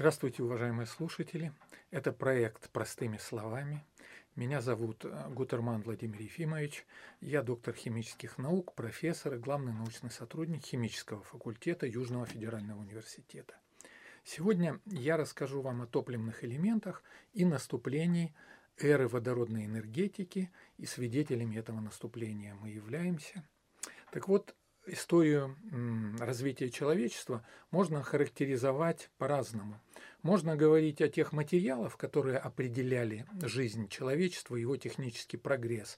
Здравствуйте, уважаемые слушатели. Это проект «Простыми словами». Меня зовут э, Гутерман Владимир Ефимович. Я доктор химических наук, профессор и главный научный сотрудник химического факультета Южного федерального университета. Сегодня я расскажу вам о топливных элементах и наступлении эры водородной энергетики, и свидетелями этого наступления мы являемся. Так вот, историю развития человечества можно характеризовать по-разному. Можно говорить о тех материалах, которые определяли жизнь человечества, его технический прогресс.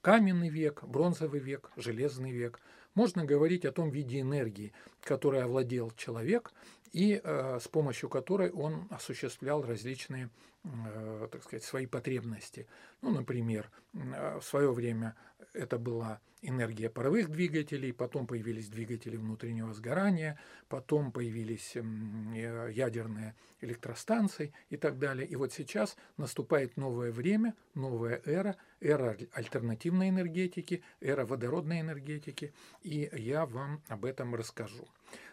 Каменный век, бронзовый век, железный век. Можно говорить о том виде энергии, которой овладел человек и э, с помощью которой он осуществлял различные, э, так сказать, свои потребности. Ну, например, э, в свое время это была энергия паровых двигателей, потом появились двигатели внутреннего сгорания, потом появились э, ядерные электростанции и так далее. И вот сейчас наступает новое время, новая эра, эра альтернативной энергетики, эра водородной энергетики, и я вам об этом расскажу.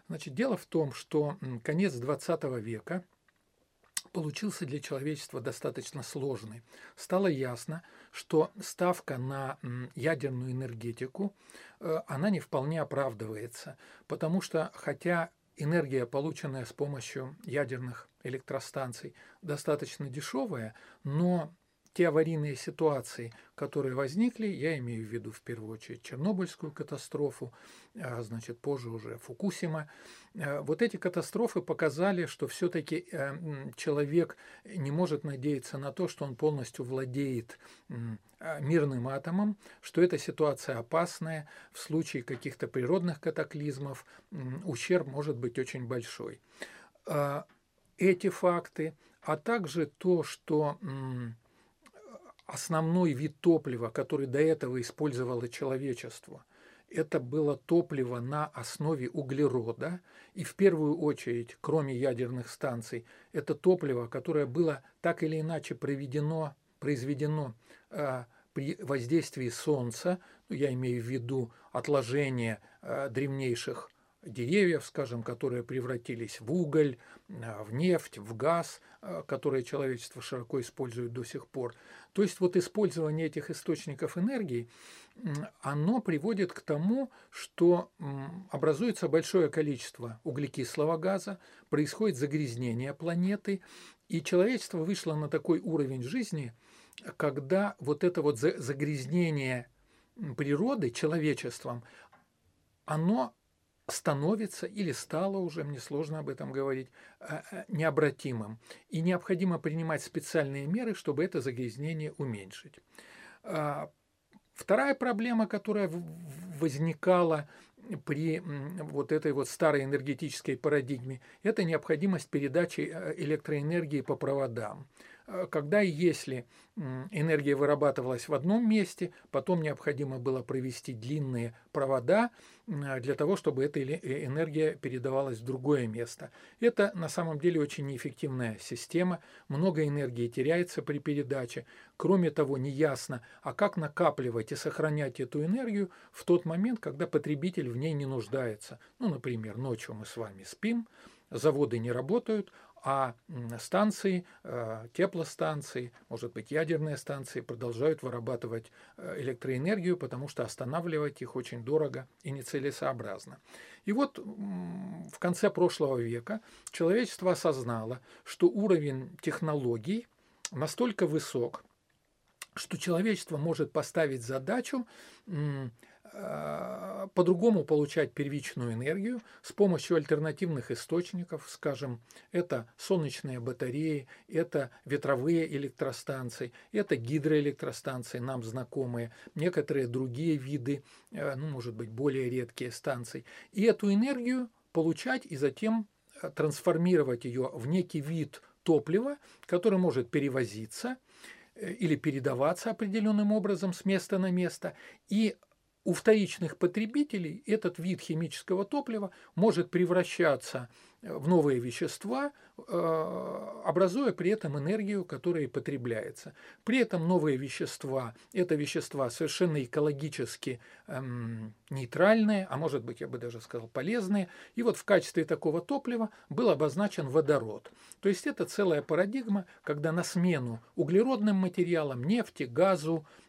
Значит, дело в том, что конец 20 века – получился для человечества достаточно сложный. Стало ясно, что ставка на ядерную энергетику, э, она не вполне оправдывается, потому что хотя энергия, полученная с помощью ядерных электростанций, достаточно дешевая, но те аварийные ситуации, которые возникли, я имею в виду в первую очередь Чернобыльскую катастрофу, а, значит, позже уже Фукусима, а, вот эти катастрофы показали, что все-таки э, человек не может надеяться на то, что он полностью владеет а, мирным атомом, что эта ситуация опасная, в случае каких-то природных катаклизмов ущерб может быть очень большой. Эти факты, а также то, что основной вид топлива, который до этого использовало человечество, это было топливо на основе углерода, и в первую очередь, кроме ядерных станций, это топливо, которое было так или иначе проведено, произведено э, при воздействии Солнца, ну, я имею в виду отложение э, древнейших деревьев, скажем, которые превратились в уголь, э, в нефть, в газ, э, которые человечество широко использует до сих пор. То есть вот использование этих источников энергии, оно приводит к тому, что образуется большое количество углекислого газа, происходит загрязнение планеты, и человечество вышло на такой уровень жизни, когда вот это вот загрязнение природы человечеством, оно становится или стало уже, мне сложно об этом говорить, э, э, необратимым. И необходимо принимать специальные меры, чтобы это загрязнение уменьшить. А, вторая проблема, которая возникала при вот этой вот старой энергетической парадигме, это необходимость передачи э, электроэнергии по проводам. Э, когда и если энергия вырабатывалась в одном месте, потом необходимо было провести длинные провода для того, чтобы эта э, энергия передавалась в другое место. Это на самом деле очень неэффективная система, много энергии теряется при передаче. Кроме того, неясно, а как накапливать и сохранять эту энергию в тот момент, когда потребитель в ней не нуждается. Ну, например, ночью мы с вами спим, заводы не работают, а станции, э, теплостанции, может быть, ядерные станции продолжают вырабатывать э, электроэнергию, потому что останавливать их очень дорого и нецелесообразно. И вот в конце прошлого века человечество осознало, что уровень технологий настолько высок, что человечество может поставить задачу по-другому получать первичную энергию с помощью альтернативных источников, скажем, это солнечные батареи, это ветровые электростанции, это гидроэлектростанции, нам знакомые, некоторые другие виды, э, ну, может быть, более редкие станции. И эту энергию получать и затем э, трансформировать ее в некий вид топлива, который может перевозиться или передаваться определенным образом с места на место и у вторичных потребителей этот вид химического топлива может превращаться в новые вещества, образуя при этом энергию, которая потребляется. При этом новые вещества – это вещества совершенно экологически эм, нейтральные, а может быть, я бы даже сказал, полезные. И вот в качестве такого топлива был обозначен водород. То есть это целая парадигма, когда на смену углеродным материалам, нефти, газу, Э,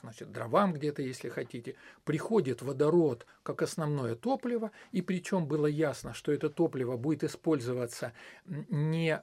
значит, дровам где-то, если хотите, приходит водород как основное топливо, и причем было ясно, что это топливо будет использоваться не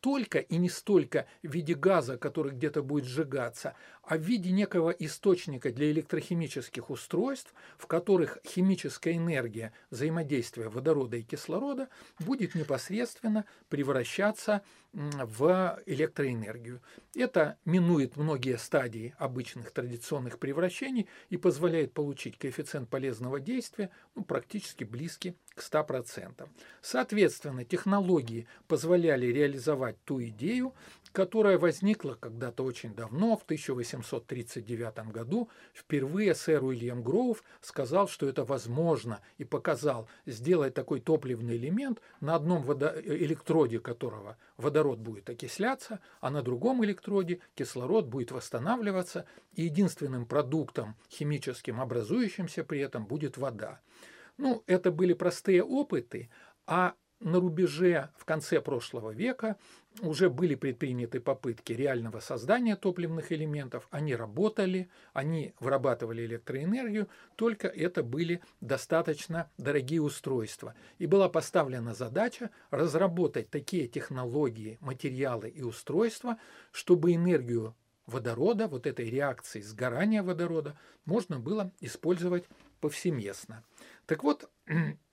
только и не столько в виде газа, который где-то будет сжигаться, а в виде некого источника для электрохимических устройств, в которых химическая энергия взаимодействия водорода и кислорода будет непосредственно превращаться в электроэнергию. Это минует многие стадии обычных традиционных превращений и позволяет получить коэффициент полезного действия ну, практически близкий к 100%. Соответственно, технологии позволяли реализовать ту идею, которая возникла когда-то очень давно, в 1839 году. Впервые сэр Уильям Гроув сказал, что это возможно, и показал сделать такой топливный элемент, на одном водо... электроде которого водород будет окисляться, а на другом электроде кислород будет восстанавливаться, и единственным продуктом химическим, образующимся при этом, будет вода. Ну, это были простые опыты, а на рубеже в конце прошлого века уже были предприняты попытки реального создания топливных элементов, они работали, они вырабатывали электроэнергию, только это были достаточно дорогие устройства. И была поставлена задача разработать такие технологии, материалы и устройства, чтобы энергию водорода, вот этой реакции сгорания водорода, можно было использовать повсеместно. Так вот,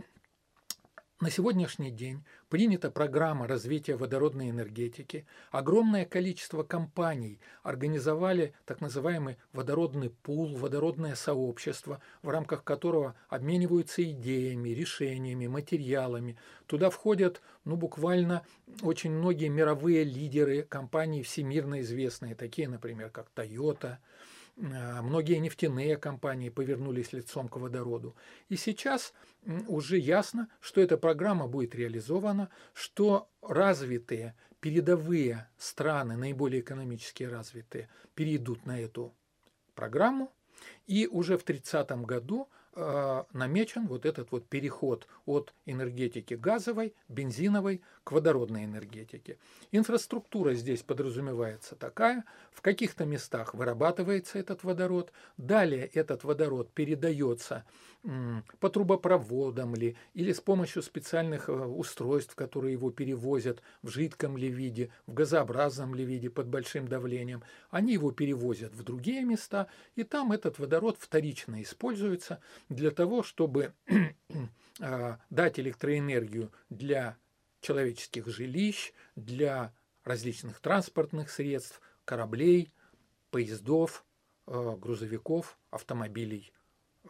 на сегодняшний день принята программа развития водородной энергетики. Огромное количество компаний организовали так называемый водородный пул, водородное сообщество, в рамках которого обмениваются идеями, решениями, материалами. Туда входят ну, буквально очень многие мировые лидеры компаний всемирно известные, такие, например, как Toyota, многие нефтяные компании повернулись лицом к водороду. И сейчас уже ясно, что эта программа будет реализована, что развитые передовые страны, наиболее экономически развитые, перейдут на эту программу. И уже в 30 году э, намечен вот этот вот переход от энергетики газовой, бензиновой к водородной энергетике. Инфраструктура здесь подразумевается такая, в каких-то местах вырабатывается этот водород, далее этот водород передается по трубопроводам ли, или с помощью специальных э, устройств, которые его перевозят в жидком ли виде, в газообразном ли виде под большим давлением. Они его перевозят в другие места, и там этот водород вторично используется для того, чтобы а, дать электроэнергию для человеческих жилищ, для различных транспортных средств, кораблей, поездов, э, грузовиков, автомобилей э,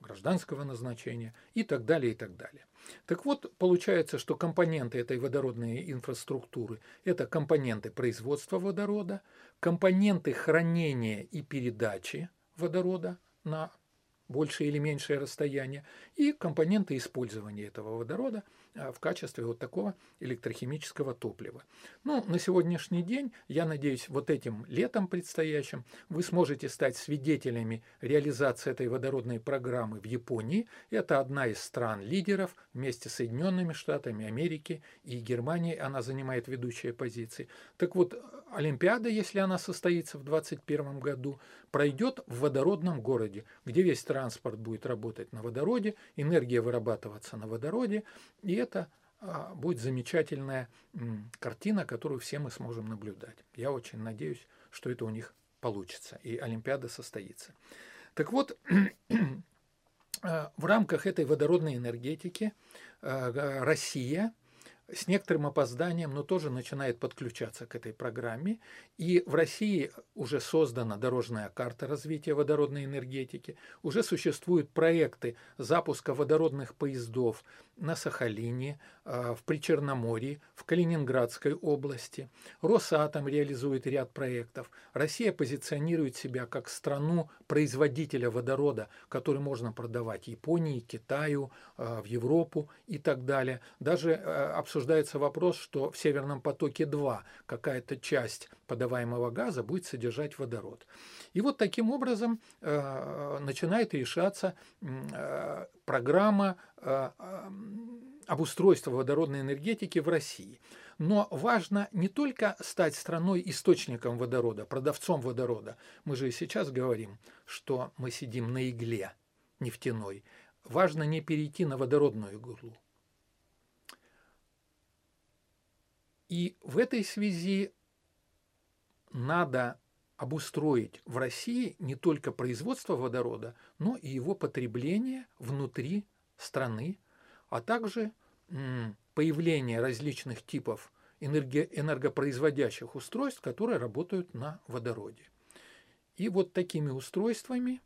гражданского назначения и так далее, и так далее. Так вот, получается, что компоненты этой водородной инфраструктуры – это компоненты производства водорода, компоненты хранения и передачи водорода на большее или меньшее расстояние, и компоненты использования этого водорода – в качестве вот такого электрохимического топлива. Ну, на сегодняшний день, я надеюсь, вот этим летом предстоящим вы сможете стать свидетелями реализации этой водородной программы в Японии. Это одна из стран-лидеров вместе с Соединенными Штатами Америки и Германией. Она занимает ведущие позиции. Так вот, Олимпиада, если она состоится в 2021 году, пройдет в водородном городе, где весь транспорт будет работать на водороде, энергия вырабатываться на водороде, и это а, будет замечательная картина, которую все мы сможем наблюдать. Я очень надеюсь, что это у них получится, и Олимпиада состоится. Так вот, а, в рамках этой водородной энергетики а, Россия – с некоторым опозданием, но тоже начинает подключаться к этой программе. И в России уже создана дорожная карта развития водородной энергетики, уже существуют проекты запуска водородных поездов на Сахалине, а, в Причерноморье, в Калининградской области. Росатом реализует ряд проектов. Россия позиционирует себя как страну производителя водорода, который можно продавать Японии, Китаю, а, в Европу и так далее. Даже обсуждается вопрос, что в Северном потоке-2 какая-то часть подаваемого газа будет содержать водород. И вот таким образом начинает решаться программа Э, обустройства водородной энергетики в России. Но важно не только стать страной источником водорода, продавцом водорода. Мы же и сейчас говорим, что мы сидим на игле нефтяной. Важно не перейти на водородную иглу. И в этой связи надо обустроить в России не только производство водорода, но и его потребление внутри страны, а также появление различных типов энергопроизводящих устройств, которые работают на водороде. И вот такими устройствами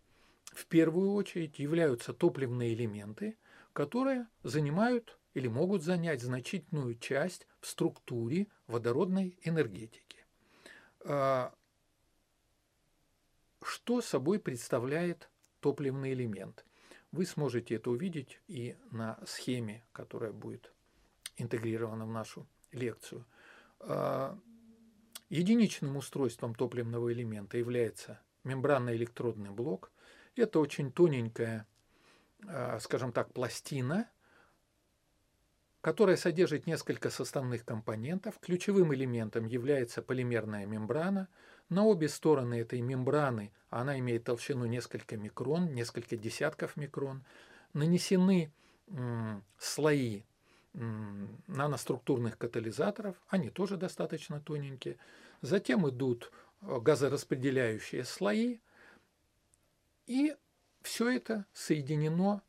в первую очередь являются топливные элементы, которые занимают или могут занять значительную часть в структуре водородной энергетики. А, что собой представляет топливный элемент? Вы сможете это увидеть и на схеме, которая будет интегрирована в нашу лекцию. А, единичным устройством топливного элемента является мембранно-электродный блок. Это очень тоненькая, а, скажем так, пластина, которая содержит несколько составных компонентов. Ключевым элементом является полимерная мембрана – на обе стороны этой мембраны, она имеет толщину несколько микрон, несколько десятков микрон, нанесены слои наноструктурных катализаторов, они тоже достаточно тоненькие. Затем идут э, газораспределяющие слои, и все это соединено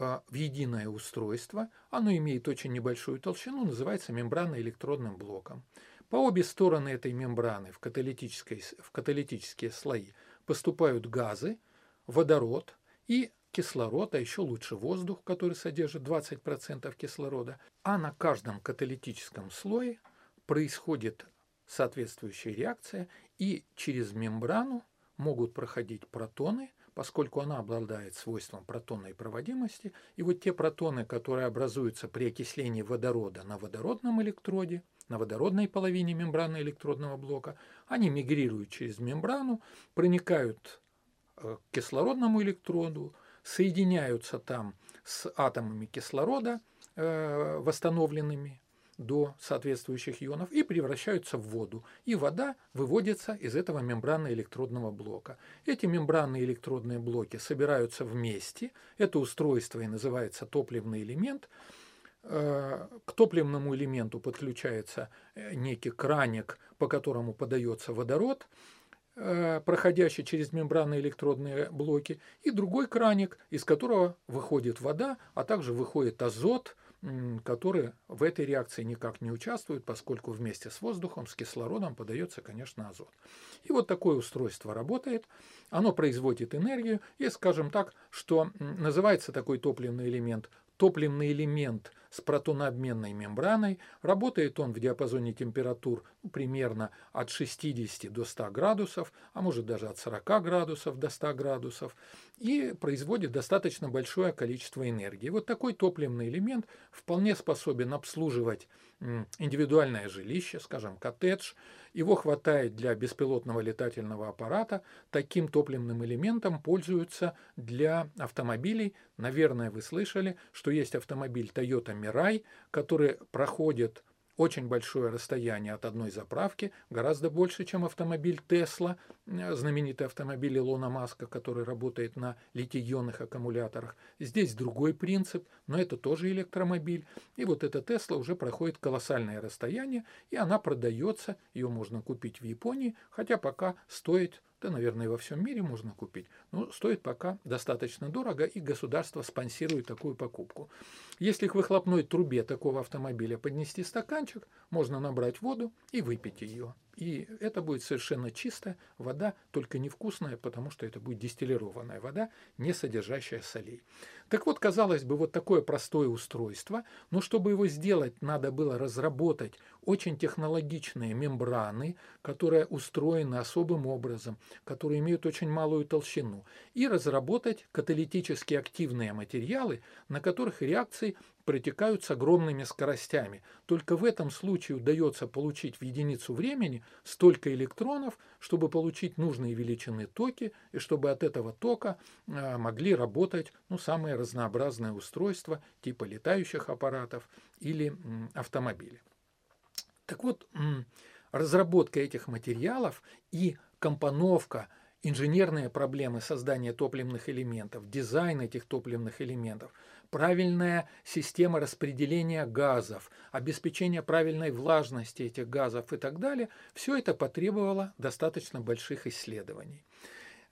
э, в единое устройство. Оно имеет очень небольшую толщину, называется мембрано-электродным блоком. По обе стороны этой мембраны в, каталитической, в каталитические слои поступают газы, водород и кислород, а еще лучше воздух, который содержит 20% кислорода. А на каждом каталитическом слое происходит соответствующая реакция, и через мембрану могут проходить протоны, поскольку она обладает свойством протонной проводимости. И вот те протоны, которые образуются при окислении водорода на водородном электроде, на водородной половине мембраны электродного блока, они мигрируют через мембрану, проникают э, к кислородному электроду, соединяются там с атомами кислорода, э, восстановленными до соответствующих ионов и превращаются в воду. И вода выводится из этого мембранно-электродного блока. Эти мембранные электродные блоки собираются вместе. Это устройство и называется топливный элемент – Э, к топливному элементу подключается э, некий краник, по которому подается водород, э, проходящий через мембранные электродные блоки, и другой краник, из которого выходит вода, а также выходит азот, который в этой реакции никак не участвует, поскольку вместе с воздухом, с кислородом подается, конечно, азот. И вот такое устройство работает, оно производит энергию, и скажем так, что называется такой топливный элемент топливный элемент с протонообменной мембраной. Работает он в диапазоне температур ну, примерно от 60 до 100 градусов, а может даже от 40 градусов до 100 градусов, и производит достаточно большое количество энергии. Вот такой топливный элемент вполне способен обслуживать индивидуальное жилище, скажем, коттедж, его хватает для беспилотного летательного аппарата. Таким топливным элементом пользуются для автомобилей. Наверное, вы слышали, что есть автомобиль Toyota Mirai, который проходит очень большое расстояние от одной заправки, гораздо больше, чем автомобиль Тесла, знаменитый автомобиль Илона Маска, который работает на литий-ионных аккумуляторах. Здесь другой принцип, но это тоже электромобиль. И вот эта Тесла уже проходит колоссальное расстояние, и она продается, ее можно купить в Японии, хотя пока стоит да, наверное, во всем мире можно купить, но стоит пока достаточно дорого, и государство спонсирует такую покупку. Если к выхлопной трубе такого автомобиля поднести стаканчик, можно набрать воду и выпить ее. И это будет совершенно чистая вода, только невкусная, потому что это будет дистиллированная вода, не содержащая солей. Так вот, казалось бы, вот такое простое устройство, но чтобы его сделать, надо было разработать очень технологичные мембраны, которые устроены особым образом, которые имеют очень малую толщину, и разработать каталитически активные материалы, на которых реакции протекают с огромными скоростями. Только в этом случае удается получить в единицу времени столько электронов, чтобы получить нужные величины токи, и чтобы от этого тока а, могли работать ну, самые разнообразные устройства типа летающих аппаратов или автомобилей. Так вот, разработка этих материалов и компоновка инженерные проблемы создания топливных элементов, дизайн этих топливных элементов, правильная система распределения газов, обеспечение правильной влажности этих газов и так далее, все это потребовало достаточно больших исследований.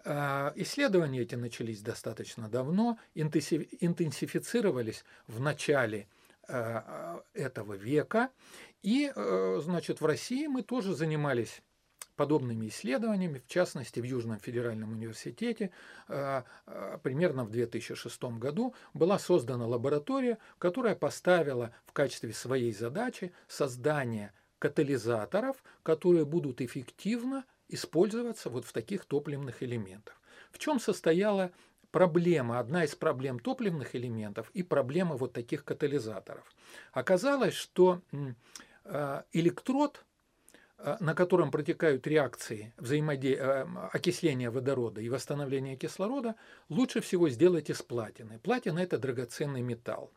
А, исследования эти начались достаточно давно, интенсифицировались в начале а, этого века, и, э, значит, в России мы тоже занимались подобными исследованиями, в частности, в Южном федеральном университете э, э, примерно в 2006 году была создана лаборатория, которая поставила в качестве своей задачи создание катализаторов, которые будут эффективно использоваться вот в таких топливных элементах. В чем состояла проблема, одна из проблем топливных элементов и проблема вот таких катализаторов? Оказалось, что э, электрод на котором протекают реакции взаимоде... Э, окисления водорода и восстановления кислорода, лучше всего сделать из платины. Платина – это драгоценный металл.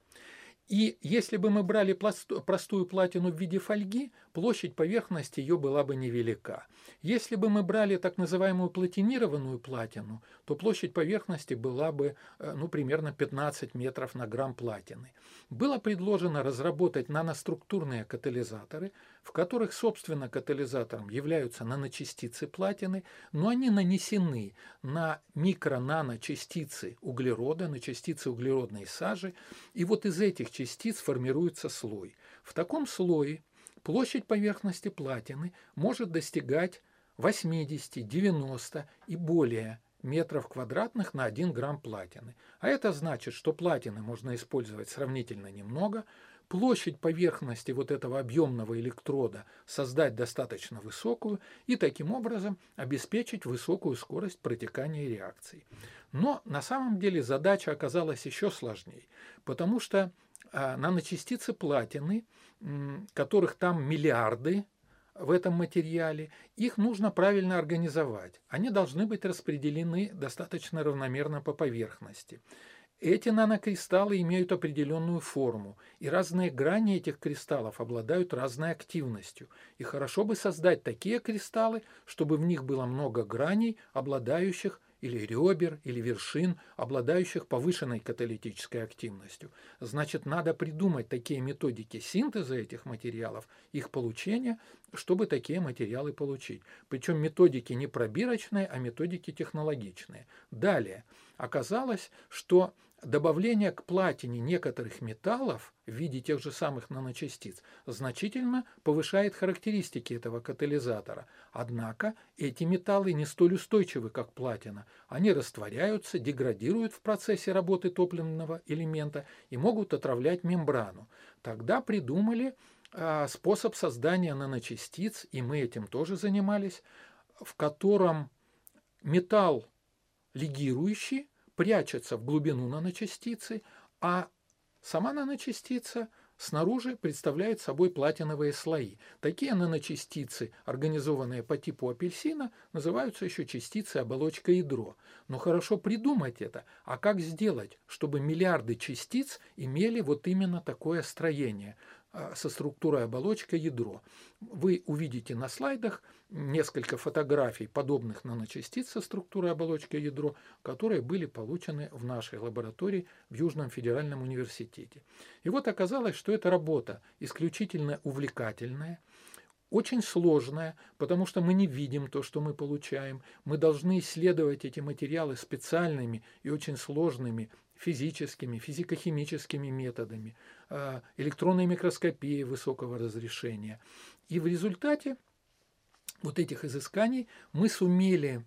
И если бы мы брали простую платину в виде фольги, площадь поверхности ее была бы невелика. Если бы мы брали так называемую платинированную платину, то площадь поверхности была бы э, ну, примерно 15 метров на грамм платины. Было предложено разработать наноструктурные катализаторы, в которых, собственно, катализатором являются наночастицы платины, но они нанесены на микро-наночастицы углерода, на частицы углеродной сажи, и вот из этих частиц формируется слой. В таком слое площадь поверхности платины может достигать 80, 90 и более метров квадратных на 1 грамм платины. А это значит, что платины можно использовать сравнительно немного, площадь поверхности вот этого объемного электрода создать достаточно высокую и таким образом обеспечить высокую скорость протекания реакций. Но на самом деле задача оказалась еще сложнее, потому что а, наночастицы платины, которых там миллиарды в этом материале, их нужно правильно организовать. Они должны быть распределены достаточно равномерно по поверхности. Эти нанокристаллы имеют определенную форму, и разные грани этих кристаллов обладают разной активностью. И хорошо бы создать такие кристаллы, чтобы в них было много граней, обладающих или ребер, или вершин, обладающих повышенной каталитической активностью. Значит, надо придумать такие методики синтеза этих материалов, их получения, чтобы такие материалы получить. Причем методики не пробирочные, а методики технологичные. Далее, оказалось, что добавление к платине некоторых металлов в виде тех же самых наночастиц значительно повышает характеристики этого катализатора. Однако эти металлы не столь устойчивы, как платина. Они растворяются, деградируют в процессе работы топливного элемента и могут отравлять мембрану. Тогда придумали э, способ создания наночастиц, и мы этим тоже занимались, в котором металл лигирующий прячется в глубину наночастицы, а сама наночастица снаружи представляет собой платиновые слои. Такие наночастицы, организованные по типу апельсина, называются еще частицы оболочка ядро. Но хорошо придумать это. А как сделать, чтобы миллиарды частиц имели вот именно такое строение – со структурой оболочка ядро. Вы увидите на слайдах несколько фотографий подобных наночастиц со структурой оболочки ядро, которые были получены в нашей лаборатории в Южном федеральном университете. И вот оказалось, что эта работа исключительно увлекательная, очень сложная, потому что мы не видим то, что мы получаем. Мы должны исследовать эти материалы специальными и очень сложными физическими, физико-химическими методами, а, электронной микроскопией высокого разрешения. И в результате вот этих изысканий мы сумели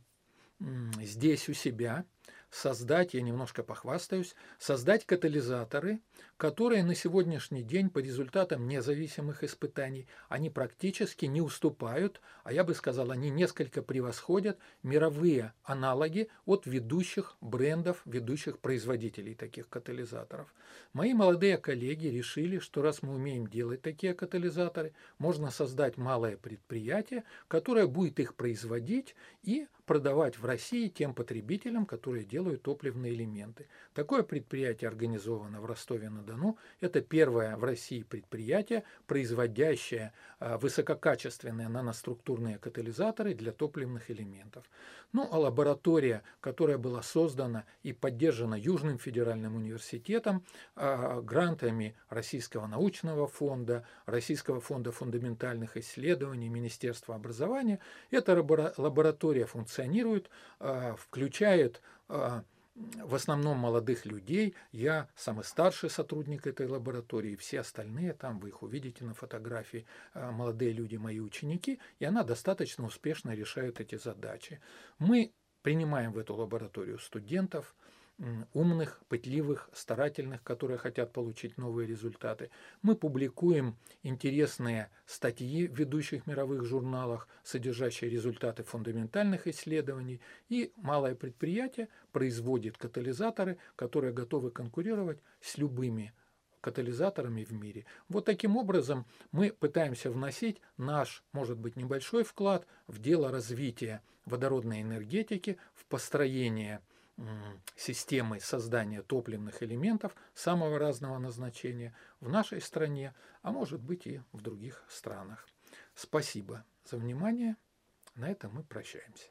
здесь у себя создать, я немножко похвастаюсь, создать катализаторы, которые на сегодняшний день по результатам независимых испытаний, они практически не уступают, а я бы сказал, они несколько превосходят мировые аналоги от ведущих брендов, ведущих производителей таких катализаторов. Мои молодые коллеги решили, что раз мы умеем делать такие катализаторы, можно создать малое предприятие, которое будет их производить и продавать в России тем потребителям, которые делают топливные элементы. Такое предприятие организовано в Ростове-на-Дону. Это первое в России предприятие, производящее а, высококачественные наноструктурные катализаторы для топливных элементов. Ну, а лаборатория, которая была создана и поддержана Южным федеральным университетом, а, грантами Российского научного фонда, Российского фонда фундаментальных исследований, Министерства образования, эта лаборатория функционирует, а, включает в основном молодых людей. Я самый старший сотрудник этой лаборатории, все остальные там, вы их увидите на фотографии, а, молодые люди, мои ученики, и она достаточно успешно решает эти задачи. Мы принимаем в эту лабораторию студентов, умных, пытливых, старательных, которые хотят получить новые результаты. Мы публикуем интересные статьи в ведущих мировых журналах, содержащие результаты фундаментальных исследований, и малое предприятие производит катализаторы, которые готовы конкурировать с любыми катализаторами в мире. Вот таким образом мы пытаемся вносить наш, может быть, небольшой вклад в дело развития водородной энергетики, в построение системой создания топливных элементов самого разного назначения в нашей стране, а может быть и в других странах. Спасибо за внимание. На этом мы прощаемся.